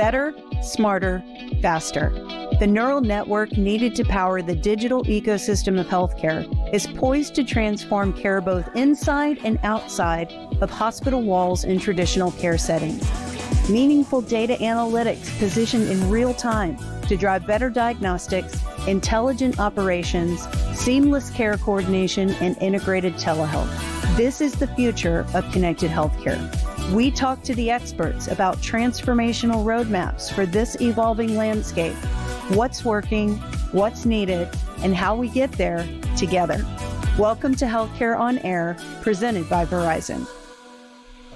Better, smarter, faster. The neural network needed to power the digital ecosystem of healthcare is poised to transform care both inside and outside of hospital walls in traditional care settings. Meaningful data analytics positioned in real time to drive better diagnostics, intelligent operations, seamless care coordination, and integrated telehealth. This is the future of connected healthcare. We talk to the experts about transformational roadmaps for this evolving landscape, what's working, what's needed, and how we get there together. Welcome to Healthcare on Air, presented by Verizon.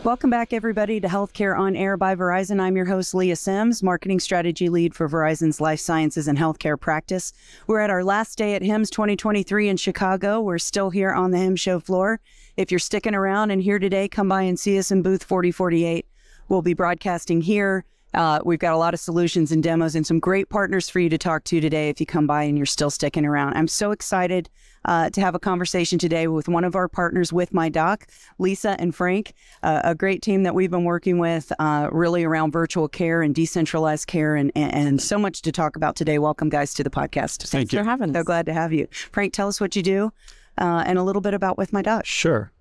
Welcome back, everybody, to Healthcare on Air by Verizon. I'm your host, Leah Sims, Marketing Strategy Lead for Verizon's Life Sciences and Healthcare practice. We're at our last day at HIMSS 2023 in Chicago. We're still here on the HIMSS show floor. If you're sticking around and here today, come by and see us in booth 4048. We'll be broadcasting here. Uh, we've got a lot of solutions and demos and some great partners for you to talk to today if you come by and you're still sticking around. I'm so excited uh, to have a conversation today with one of our partners with my doc, Lisa and Frank, uh, a great team that we've been working with uh, really around virtual care and decentralized care and, and, and, so much to talk about today. Welcome, guys, to the podcast. Thank Thanks you. for having us. So glad to have you. Frank, tell us what you do uh, and a little bit about With My Doc. Sure.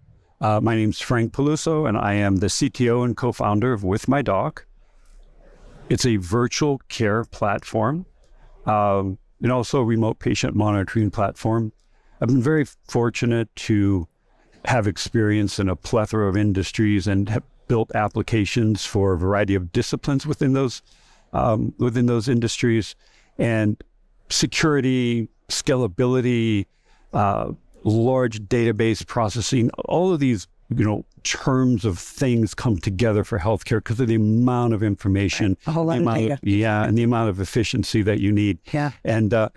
Uh, my is Frank Peluso, and I am the CTO and co founder of With My Doc. It's a virtual care platform um, and also a remote patient monitoring platform. I've been very fortunate to have experience in a plethora of industries and have built applications for a variety of disciplines within those um, within those industries and security, scalability, uh, large database processing, all of these, you know, terms of things come together for healthcare because of the amount of information, a whole lot of data. yeah, and the amount of efficiency that you need. Yeah, and uh,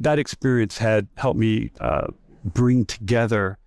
that experience had helped me uh, bring together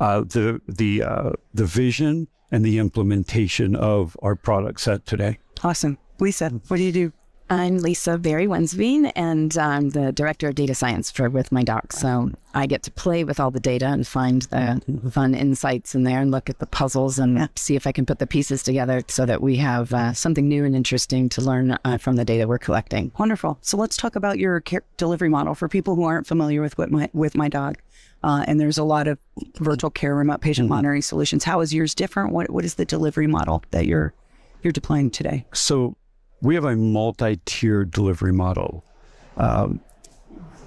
uh, the the uh, the vision and the implementation of our product set today. Awesome, Lisa. What do you do? I'm Lisa Berry Wensveen, and I'm the director of data science for With My Doc. So I get to play with all the data and find the fun insights in there and look at the puzzles and see if I can put the pieces together so that we have uh, something new and interesting to learn uh, from the data we're collecting. Wonderful. So let's talk about your care delivery model for people who aren't familiar with With My, with my Doc. Uh, and there's a lot of virtual care remote patient mm-hmm. monitoring solutions. How is yours different? What what is the delivery model that you're you're deploying today? So we have a multi-tiered delivery model. Um,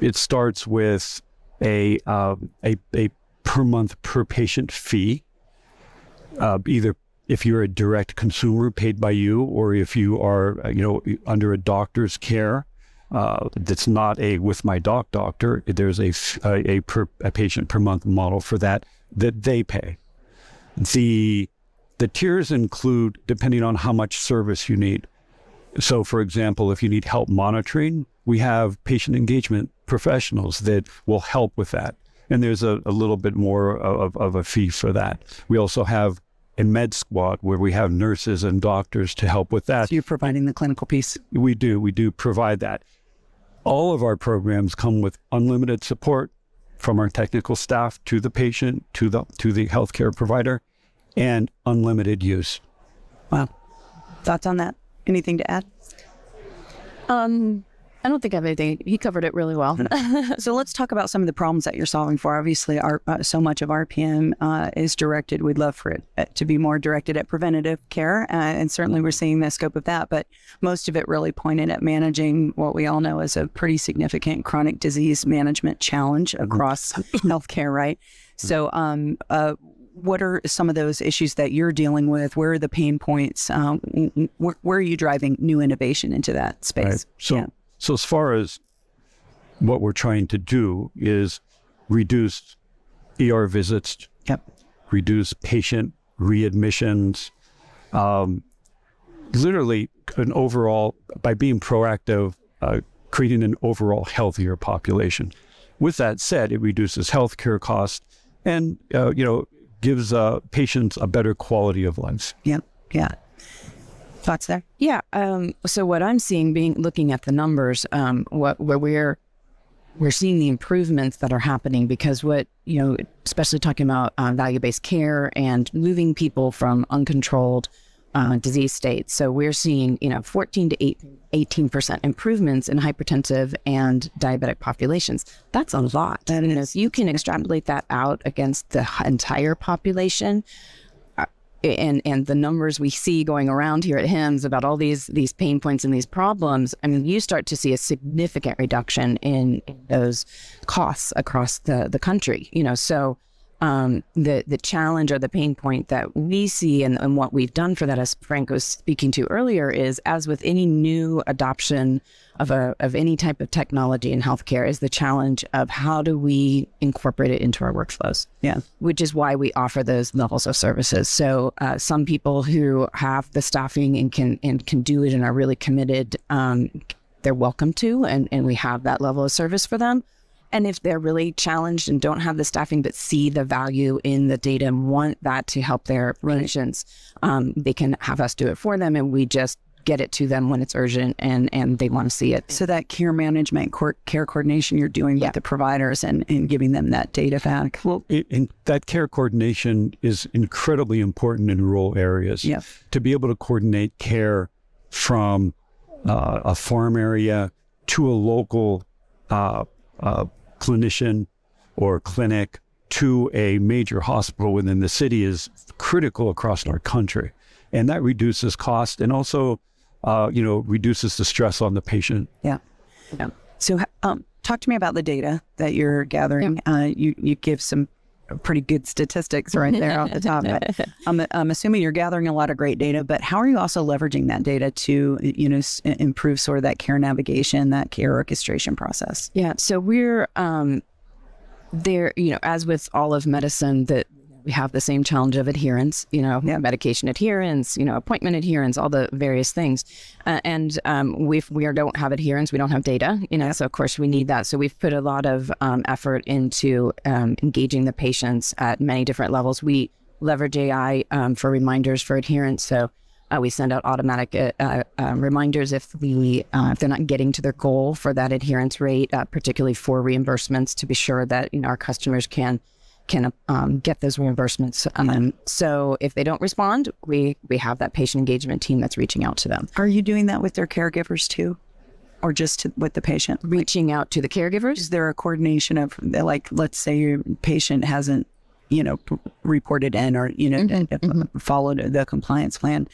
it starts with a, uh, a, a per month per patient fee, uh, either if you're a direct consumer paid by you, or if you are uh, you know under a doctor's care. Uh, that's not a with my doc doctor. There's a a, a, per, a patient per month model for that that they pay. The the tiers include depending on how much service you need. So, for example, if you need help monitoring, we have patient engagement professionals that will help with that. And there's a, a little bit more of, of a fee for that. We also have a med squad where we have nurses and doctors to help with that. So you're providing the clinical piece? We do. We do provide that. All of our programs come with unlimited support from our technical staff to the patient, to the to the healthcare provider, and unlimited use. Wow. Thoughts on that? Anything to add? Um, I don't think I have anything. He covered it really well. so let's talk about some of the problems that you're solving for. Obviously, our, uh, so much of RPM uh, is directed. We'd love for it uh, to be more directed at preventative care, uh, and certainly we're seeing the scope of that. But most of it really pointed at managing what we all know is a pretty significant chronic disease management challenge mm-hmm. across healthcare. Right. So, um, uh, what are some of those issues that you're dealing with? Where are the pain points? Um, where, where, are you driving new innovation into that space? Right. So, yeah. so as far as what we're trying to do is reduce ER visits, yep. reduce patient readmissions, um, literally an overall by being proactive, uh, creating an overall healthier population. With that said, it reduces healthcare costs and uh, you know gives uh, patients a better quality of life. Yeah, yeah. Thoughts there? Yeah. Um, so what I'm seeing, being looking at the numbers, um, what where we're we're seeing the improvements that are happening because what you know, especially talking about uh, value based care and moving people from uncontrolled uh, disease states. So we're seeing, you know, 14 to 18 percent improvements in hypertensive and diabetic populations. That's a lot. That is. You, if you can extrapolate that out against the entire population, uh, and and the numbers we see going around here at HIMSS about all these these pain points and these problems, I mean, you start to see a significant reduction in, in those costs across the the country. You know, so um, the the challenge or the pain point that we see and, and what we've done for that, as Frank was speaking to earlier, is as with any new adoption of a of any type of technology in healthcare, is the challenge of how do we incorporate it into our workflows. Yeah, which is why we offer those levels of services. So uh, some people who have the staffing and can and can do it and are really committed. Um, they're welcome to, and, and we have that level of service for them. And if they're really challenged and don't have the staffing, but see the value in the data and want that to help their patients, um, they can have us do it for them. And we just get it to them when it's urgent and, and they want to see it. So that care management, care coordination you're doing yeah. with the providers and, and giving them that data back. Well, it, and that care coordination is incredibly important in rural areas. Yeah. To be able to coordinate care from uh, a farm area to a local uh, uh, clinician or clinic to a major hospital within the city is critical across our country. And that reduces cost and also, uh, you know, reduces the stress on the patient. Yeah. Yeah. So, um, talk to me about the data that you're gathering. Yeah. Uh, you, you give some pretty good statistics right there off the top. But I'm, I'm assuming you're gathering a lot of great data, but how are you also leveraging that data to, you know, s- improve sort of that care navigation, that care orchestration process? Yeah. So we're um, there, you know, as with all of medicine, that we have the same challenge of adherence, you know, yeah. medication adherence, you know, appointment adherence, all the various things. Uh, and um, we we don't have adherence, we don't have data, you know, so of course we need that. So we've put a lot of um, effort into um, engaging the patients at many different levels. We leverage AI um, for reminders for adherence. So uh, we send out automatic uh, uh, uh reminders if we uh, if they're not getting to their goal for that adherence rate, uh, particularly for reimbursements, to be sure that you know our customers can can um, get those reimbursements. Um, so if they don't respond, we we have that patient engagement team that's reaching out to them. Are you doing that with their caregivers too, or just to, with the patient? Reaching out to the caregivers. Is there a coordination of like, let's say your patient hasn't, you know, reported in or you know mm-hmm. mm-hmm. followed the compliance plan?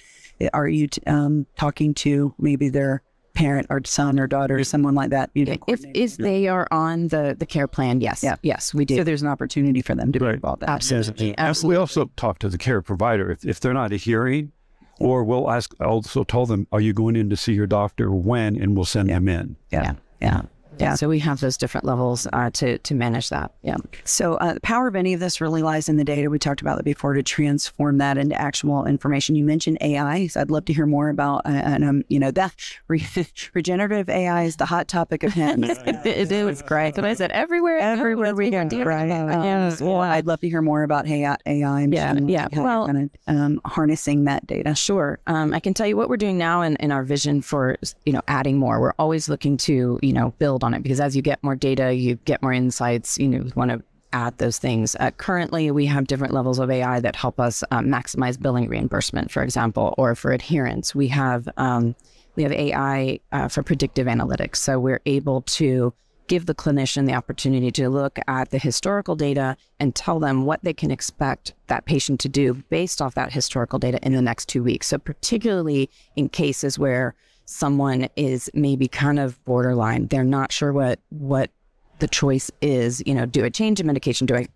Are you um, talking to maybe their parent or son or daughter or someone like that. You know, if if they are on the the care plan, yes, yeah. yes, we do. So there's an opportunity for them to right. be involved. Absolutely. Absolutely. We also talk to the care provider if if they're not adhering, or we'll ask. Also tell them, are you going in to see your doctor when, and we'll send yeah. them in. Yeah. yeah. yeah. Yeah. So we have those different levels uh, to to manage that. Yeah. So uh, the power of any of this really lies in the data. We talked about that before to transform that into actual information. You mentioned AI, so I'd love to hear more about. Uh, and um, you know, that re- regenerative AI is the hot topic of HIMSS. it is great. But I said everywhere, everywhere we go. Right. Um, yes. Well, I'd love to hear more about AI. AI yeah. Yeah. Well, kind of, um, harnessing that data. Sure. Um, I can tell you what we're doing now in, in our vision for you know adding more. We're always looking to you know build on it because as you get more data, you get more insights. You know, want to add those things. Uh, currently, we have different levels of AI that help us um, maximize billing reimbursement, for example, or for adherence. We have um, we have AI uh, for predictive analytics, so we're able to give the clinician the opportunity to look at the historical data and tell them what they can expect that patient to do based off that historical data in the next two weeks. So, particularly in cases where someone is maybe kind of borderline. They're not sure what what the choice is. You know, do I change a medication? Do I,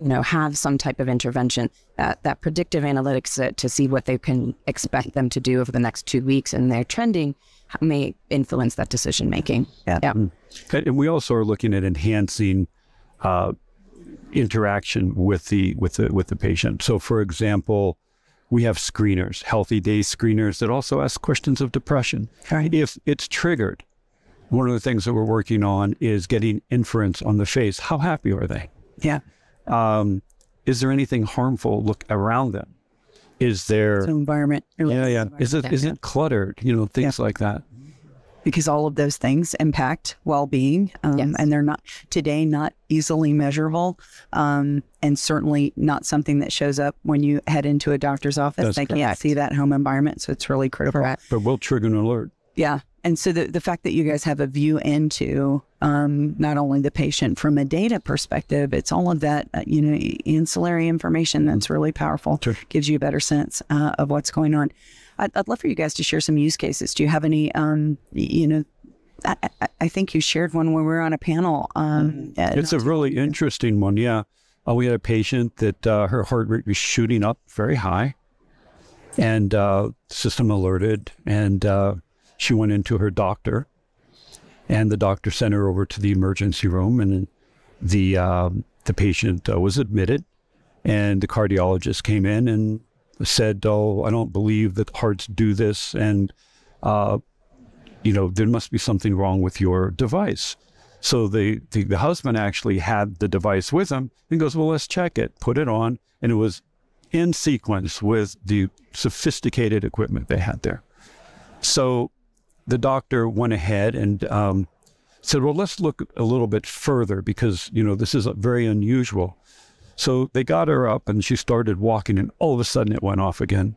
you know, have some type of intervention? That that predictive analytics to, to see what they can expect them to do over the next two weeks, and they're trending may influence that decision making. Yeah. yeah. And we also are looking at enhancing. Uh, interaction with the with the with the patient. So, for example, we have screeners, healthy days screeners that also ask questions of depression. Right. If it's triggered, one of the things that we're working on is getting inference on the face. How happy are they? Yeah. Um, is there anything harmful look around them? Is there environment? Yeah, yeah. Is it is it cluttered? You know, things yeah. like that. Because all of those things impact well-being um, Yes. and they're not today not easily measurable um, and certainly not something that shows up when you head into a doctor's office That's they can't see that home environment so it's really critical Correct. But we'll trigger an alert. yeah and so the, the fact that you guys have a view into um, not only the patient from a data perspective it's all of that uh, you know ancillary information that's really powerful Sure. gives you a better sense uh, of what's going on I'd, I'd love for you guys to share some use cases do you have any um, you know I, I- think you shared one when we were on a panel um, at- It's a really interesting one. Yeah. Uh, we had a patient that uh, her heart rate was shooting up very high and uh, system alerted. And uh, she went into her doctor and the doctor sent her over to the emergency room and the, um, the patient uh, was admitted and the cardiologist came in and said, oh, I don't believe that hearts do this. And, uh, you know, there must be something wrong with your device. So the, the, the husband actually had the device with him and goes, Well, let's check it, put it on. And it was in sequence with the sophisticated equipment they had there. So the doctor went ahead and um, said, Well, let's look a little bit further because, you know, this is very unusual. So they got her up and she started walking, and all of a sudden it went off again.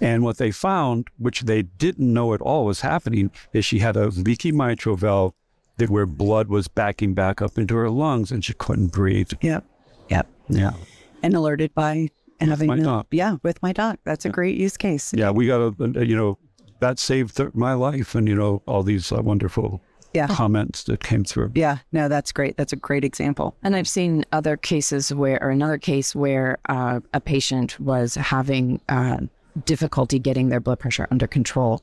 And what they found, which they didn't know at all was happening, is she had a leaky mitral valve that where blood was backing back up into her lungs and she couldn't breathe. yep yep Yeah. and alerted by having my doc. yeah with my doc that's a great use case Yeah. We got a you know, that saved th- my life and, you know, all these uh, wonderful Yeah. comments that came through. Yeah, no, that's great. That's a great example. And I've seen other cases where, or another case where uh, a patient was having uh, difficulty getting their blood pressure under control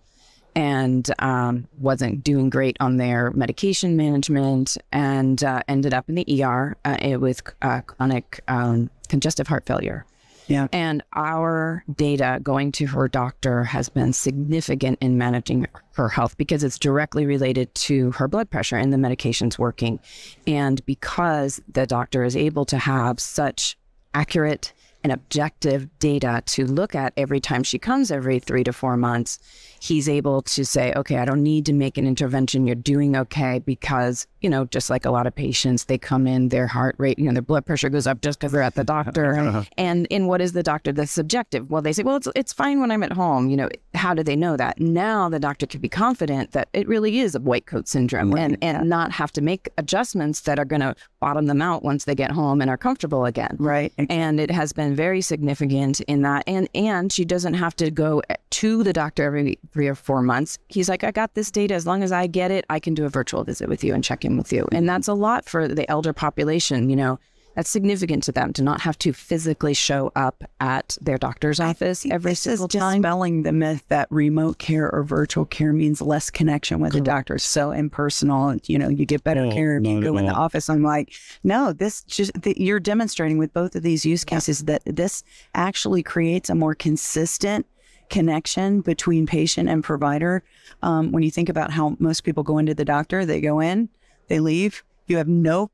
and um, wasn't doing great on their medication management and uh, ended up in the ER uh, with uh, chronic um, congestive heart failure. Yeah. And our data going to her doctor has been significant in managing her health because it's directly related to her blood pressure and the medications working. And because the doctor is able to have such accurate and objective data to look at every time she comes every three to four months, he's able to say, okay, I don't need to make an intervention. You're doing okay because, you know, just like a lot of patients, they come in, their heart rate, you know, their blood pressure goes up just because they're at the doctor. Uh-huh. and in what is the doctor? That's subjective. Well, they say, well, it's, it's fine when I'm at home. You know, how do they know that? Now the doctor can be confident that it really is a white coat syndrome and, and not have to make adjustments that are going to bottom them out once they get home and are comfortable again Right. and it has been very significant in that. And and she doesn't have to go to the doctor every three or four months. He's like i got this data. As long as i get it i can do a virtual visit with you and check in with you. And that's a lot for the elder population you know that's significant to them to not have to physically show up at their doctor's office every this is single time dispelling the myth that remote care or virtual care means less connection with the doctor. So impersonal. You know, you get better Oh, care if you not go in the office. I'm like, no, this just that you're demonstrating with both of these use cases that this actually creates a more consistent connection between patient and provider. Um, when you think about how most people go into the doctor, they go in, they leave. You have no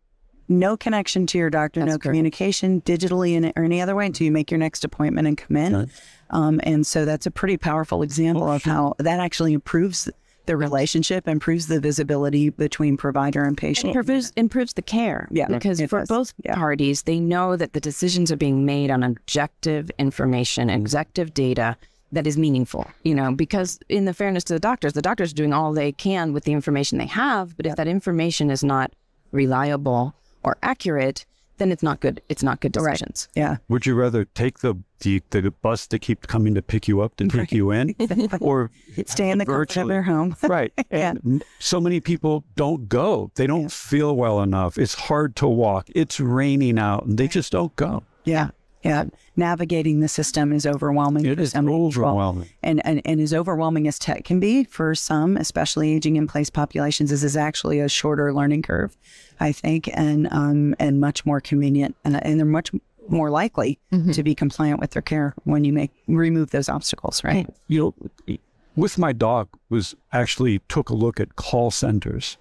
no connection to your doctor, That's no correct. communication digitally in, or any other way until you make your next appointment and come in. Right. Um, and so that's a pretty powerful example of how that actually improves the relationship, improves the visibility between provider and patient. improves improves the care. Yeah, because for does. both Yeah. parties, they know that the decisions are being made on objective information, objective data that is meaningful. You know, because in the fairness to the doctors, the doctors are doing all they can with the information they have. But if that information is not reliable or accurate, then it's not good. It's not good decisions. Yeah. Would you rather take the, the, the bus to keep coming to pick you up to take you in or Stay in the comfort of virtually? their home. Right. And m- so many people don't go. They don't feel well enough. It's hard to walk. It's raining out and they just don't go. Yeah. Yeah. Navigating the system is overwhelming. It is for is some people. overwhelming. And, and, and as overwhelming as tech can be for some, especially aging in place populations, this is actually a shorter learning curve, I think, and um, and much more convenient. And, and they're much more likely to be compliant with their care when you make remove those obstacles, right? You know, with my doc was actually took a look at call centers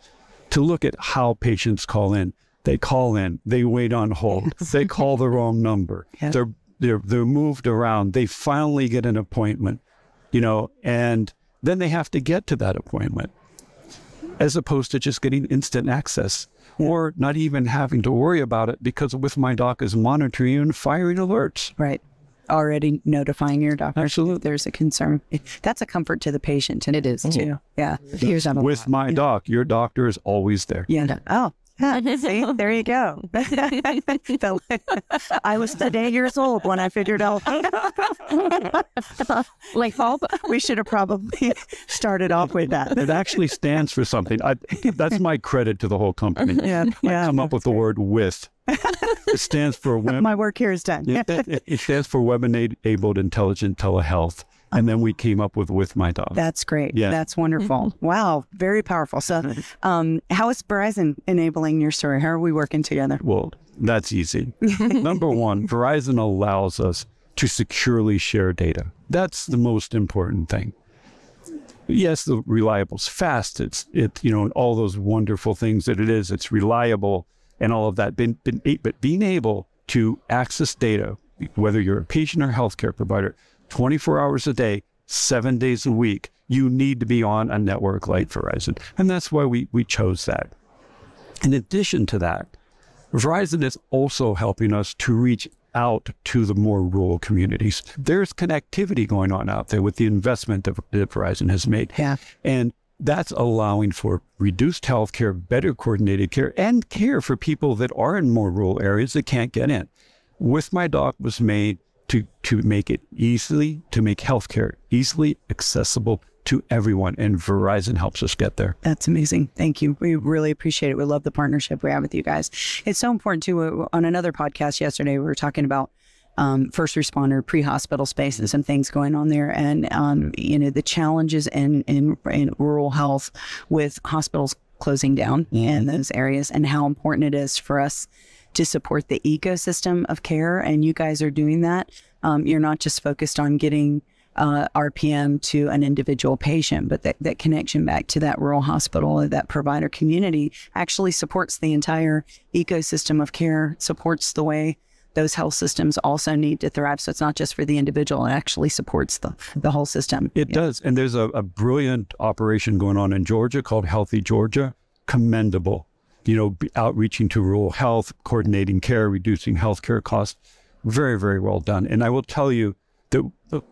to look at how patients call in. They call in, they wait on hold, they call the wrong number. Yeah. They're they're they're moved around. They finally get an appointment, you know, and then they have to get to that appointment. as opposed to just getting instant access or not even having to worry about it because with my doc is monitoring and firing alerts. Right. Already notifying your doctor. Absolutely. There's a concern. That's a comfort to the patient. Oh. And It is. too. Yeah. Here's With lot. my doc, your doctor is always there. Yeah. Oh. Yeah. See, there you go. So, I was today years old when I figured out like bulb. we should have probably started off with that. It actually stands for something. I, that's my credit to the whole company. Yeah. I Yeah. come up with the word with. It stands for web, My work here is done. Yeah, it, it stands for web enabled intelligent telehealth. And then we came up with with my doc. That's great. Yeah. That's wonderful. Wow. Very powerful. So, um, how is Verizon enabling your story? How are we working together? Well, that's easy. Number one, Verizon allows us to securely share data. That's the most important thing. Yes, the reliable's fast. It's it you know all those wonderful things that it is. It's reliable and all of that. Been, been, but being able to access data, whether you're a patient or healthcare provider, 24 hours a day, seven days a week, you need to be on a network like Verizon, and that's why we we chose that. In addition to that, Verizon is also helping us to reach out to the more rural communities. There's connectivity going on out there with the investment that that Verizon has made. Yeah. And that's allowing for reduced health care, better coordinated care, and care for people that are in more rural areas that can't get in. With My Doc was made to, to make it easily, to make healthcare easily accessible to everyone. And Verizon helps us get there. That's amazing. Thank you. We really appreciate it. We love the partnership we have with you guys. It's so important too. uh, On another podcast yesterday, we were talking about um, first responder pre-hospital spaces and things going on there, and um, you know the challenges in, in in rural health with hospitals closing down in those areas, and how important it is for us to support the ecosystem of care. And you guys are doing that. Um, you're not just focused on getting uh, RPM to an individual patient, but that, that connection back to that rural hospital or that provider community actually supports the entire ecosystem of care, supports the way those health systems also need to thrive. So it's not just for the individual, it actually supports the, the whole system. It does. And there's a, a brilliant operation going on in Georgia called Healthy Georgia. Commendable. You know, outreaching to rural health, coordinating care, reducing healthcare costs. Very, very well done. And I will tell you that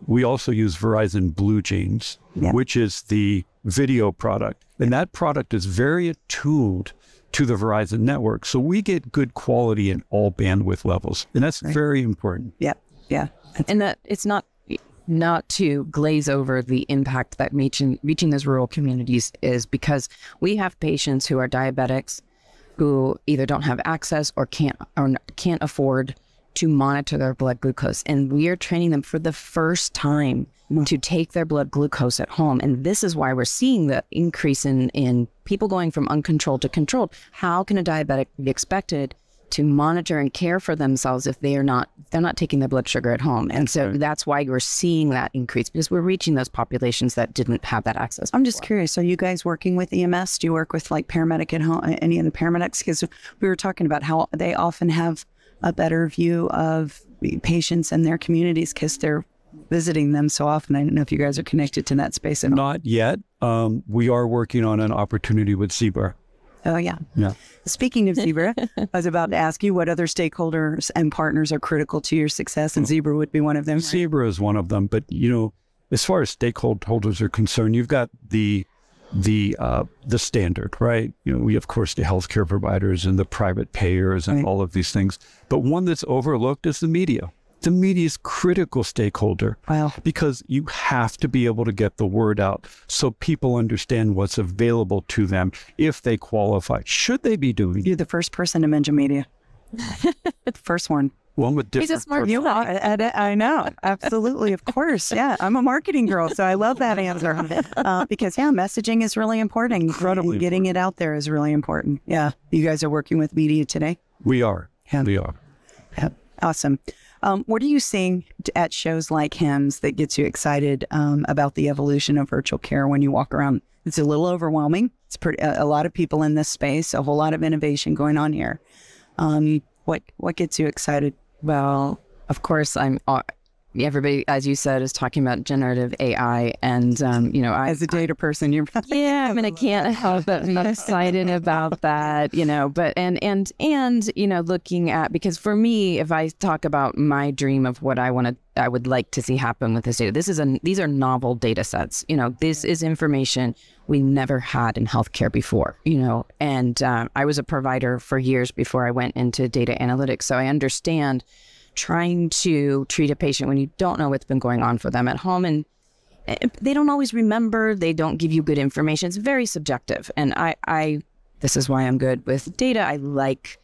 we also use Verizon BlueJeans, Yeah. which is the video product. And that product is very attuned to the Verizon network. So we get good quality in all bandwidth levels. And that's very important. Yep. Yeah. and that it's not not to glaze over the impact that reaching reaching those rural communities is because we have patients who are diabetics who either don't have access or can't or can't afford to monitor their blood glucose. And we are training them for the first time to take their blood glucose at home. And this is why we're seeing the increase in in people going from uncontrolled to controlled. How can a diabetic be expected to monitor and care for themselves if they are not they're not taking their blood sugar at home and so that's why we're seeing that increase because we're reaching those populations that didn't have that access I'm just curious. Are you guys working with EMS? Do you work with like paramedic at home, any of the paramedics? Because we were talking about how they often have a better view of patients and their communities because they're visiting them so often. I don't know if you guys are connected to that space at all. Not yet. Um, we are working on an opportunity with Zebra. Oh, yeah. Yeah. Speaking of Zebra, I was about to ask you what other stakeholders and partners are critical to your success, and Zebra would be one of them. right? Zebra is one of them, but you know, as far as stakeholders are concerned, you've got the the uh, the standard, right? You know, we of course the healthcare providers and the private payers and Right. all of these things, but one that's overlooked is the media. The media is critical stakeholder Wow. because you have to be able to get the word out so people understand what's available to them if they qualify. Should they be doing You're the first person to mention media. the first one. one with different? He's a smart You are. I, I- I know. Absolutely. Of course. Yeah. I'm a marketing girl, so I love that answer. Uh, because, yeah, messaging is really important. Incredibly Getting it out there is really important. Yeah. You guys are working with media today? We are. Yeah. We are. Yep. Awesome. Um, what are you seeing at shows like HIMSS that gets you excited um, about the evolution of virtual care when you walk around? It's a little overwhelming. It's pretty, a, lot of people in this space, a whole lot of innovation going on here. Um, what what gets you excited? Well, of course, I'm. Everybody, as you said, is talking about generative AI, and um, you know, I, as a data person, you're yeah. I mean, I can't help but be excited about that, you know. But and and and you know, looking at because for me, if I talk about my dream of what I want to, I would like to see happen with this data. This is a these are novel data sets. You know, this is information we never had in healthcare before. You know, and uh, I was a provider for years before I went into data analytics, so I understand trying to treat a patient when you don't know what's been going on for them at home. And eh, they don't always remember. They don't give you good information. It's very subjective. And i i this is why i'm good with data. I like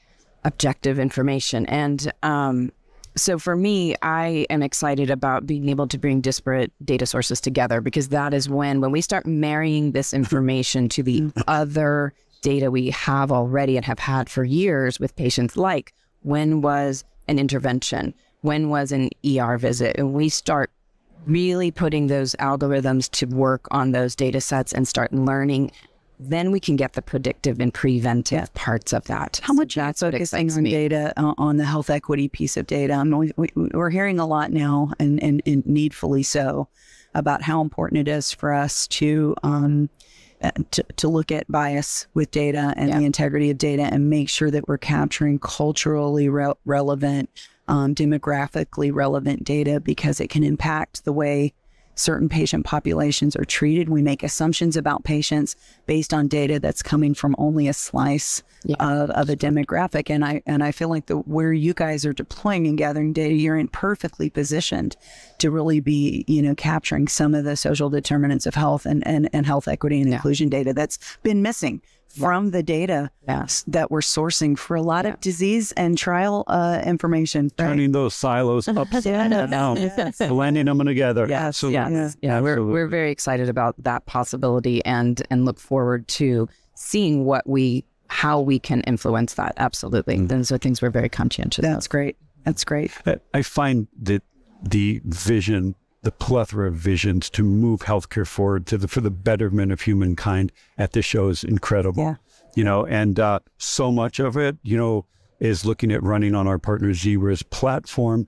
objective information. And um, so for me i am excited about being able to bring disparate data sources together because that is when when we start marrying this information to the mm. other data we have already and have had for years with patients like when was an intervention? When was an ER visit? And we start really putting those algorithms to work on those data sets and start learning then we can get the predictive and preventive parts of that. How much so that's focusing on me. data uh, on the health equity piece of data? I mean, we, are hearing a lot now, and, and, and, needfully so, about how important it is for us to um, to, to look at bias with data and yeah. the integrity of data and make sure that we're capturing culturally re- relevant, um, demographically relevant data because it can impact the way certain patient populations are treated. We make assumptions about patients based on data that's coming from only a slice yeah. of, of a demographic. And I and I feel like the where you guys are deploying and gathering data, you're in perfectly positioned to really be, you know, capturing some of the social determinants of health and, and, and health equity and yeah. inclusion data that's been missing from the data yes. that we're sourcing for a lot yeah. of disease and trial uh, information. Right? Turning those silos upside down, yes. blending them together. Yes, so, yes. Yeah, yeah. We're, we're very excited about that possibility and and look forward to seeing what we how we can influence that. Absolutely. Mm-hmm. Those are things we're very conscientious. That's of. great. That's great. I find that the vision the plethora of visions to move healthcare forward to the for the betterment of humankind at this show is incredible. Yeah. You know, and uh, so much of it, you know, is looking at running on our partner Zebra's platform,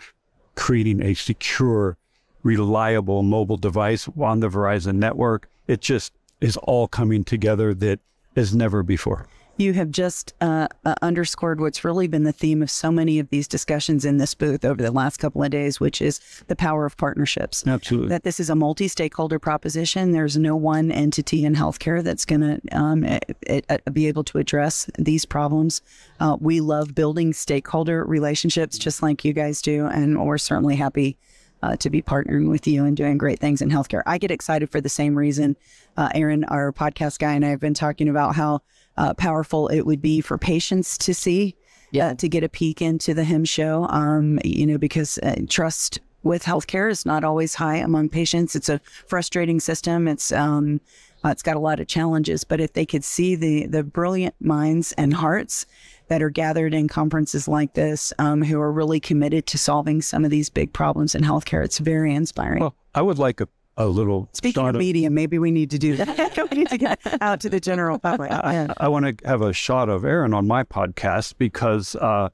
creating a secure, reliable mobile device on the Verizon network. It just is all coming together that is never before you have just uh, uh, underscored what's really been the theme of so many of these discussions in this booth over the last couple of days, which is the power of partnerships. Absolutely. That this is a multi stakeholder proposition. There's no one entity in healthcare that's going to um, it, it, be able to address these problems. Uh, we love building stakeholder relationships just like you guys do, and we're certainly happy. Uh, to be partnering with you and doing great things in healthcare. I get excited for the same reason. Uh, Aaron, our podcast guy, and I have been talking about how uh, powerful it would be for patients to see, yeah. Uh, to get a peek into the HIMSS show. Um, you know, because uh, trust with healthcare is not always high among patients. It's a frustrating system. It's um, uh, it's got a lot of challenges. But if they could see the the brilliant minds and hearts that are gathered in conferences like this, um, who are really committed to solving some of these big problems in healthcare, it's very inspiring. Well, I would like a a little. Speaking of media, maybe we need to do that. we need to get out to the general public. I, I, I want to have a shot of Aaron on my podcast because uh,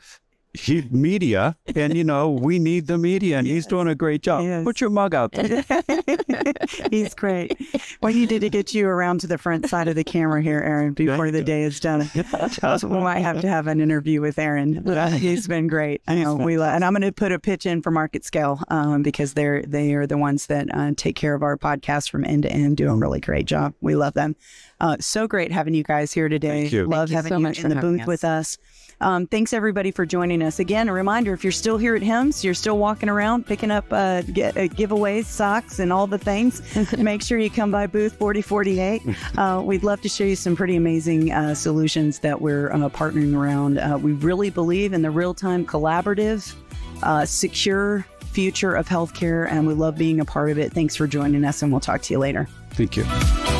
he media, and you know we need the media, and he's doing a great job. Yes. Put your mug out there. he's great. We needed to get you around to the front side of the camera here, Aaron, before the day is done. we might have to have an interview with Aaron. He's been great. I know we, and I'm going to put a pitch in for MarketScale um, because they're they are the ones that uh, take care of our podcast from end to end, do a really great job. We love them. Uh, so great having you guys here today. Thank you. Love Thank having you, so you in the booth us. with us. Um, thanks everybody for joining us. Again, a reminder: if you're still here at HIMSS, you're still walking around picking up uh, get, uh, giveaways, socks, and all the things. make sure you come by booth 4048. Uh, we'd love to show you some pretty amazing uh, solutions that we're uh, partnering around. Uh, we really believe in the real-time collaborative, secure future of healthcare, and we love being a part of it. Thanks for joining us, and we'll talk to you later. Thank you.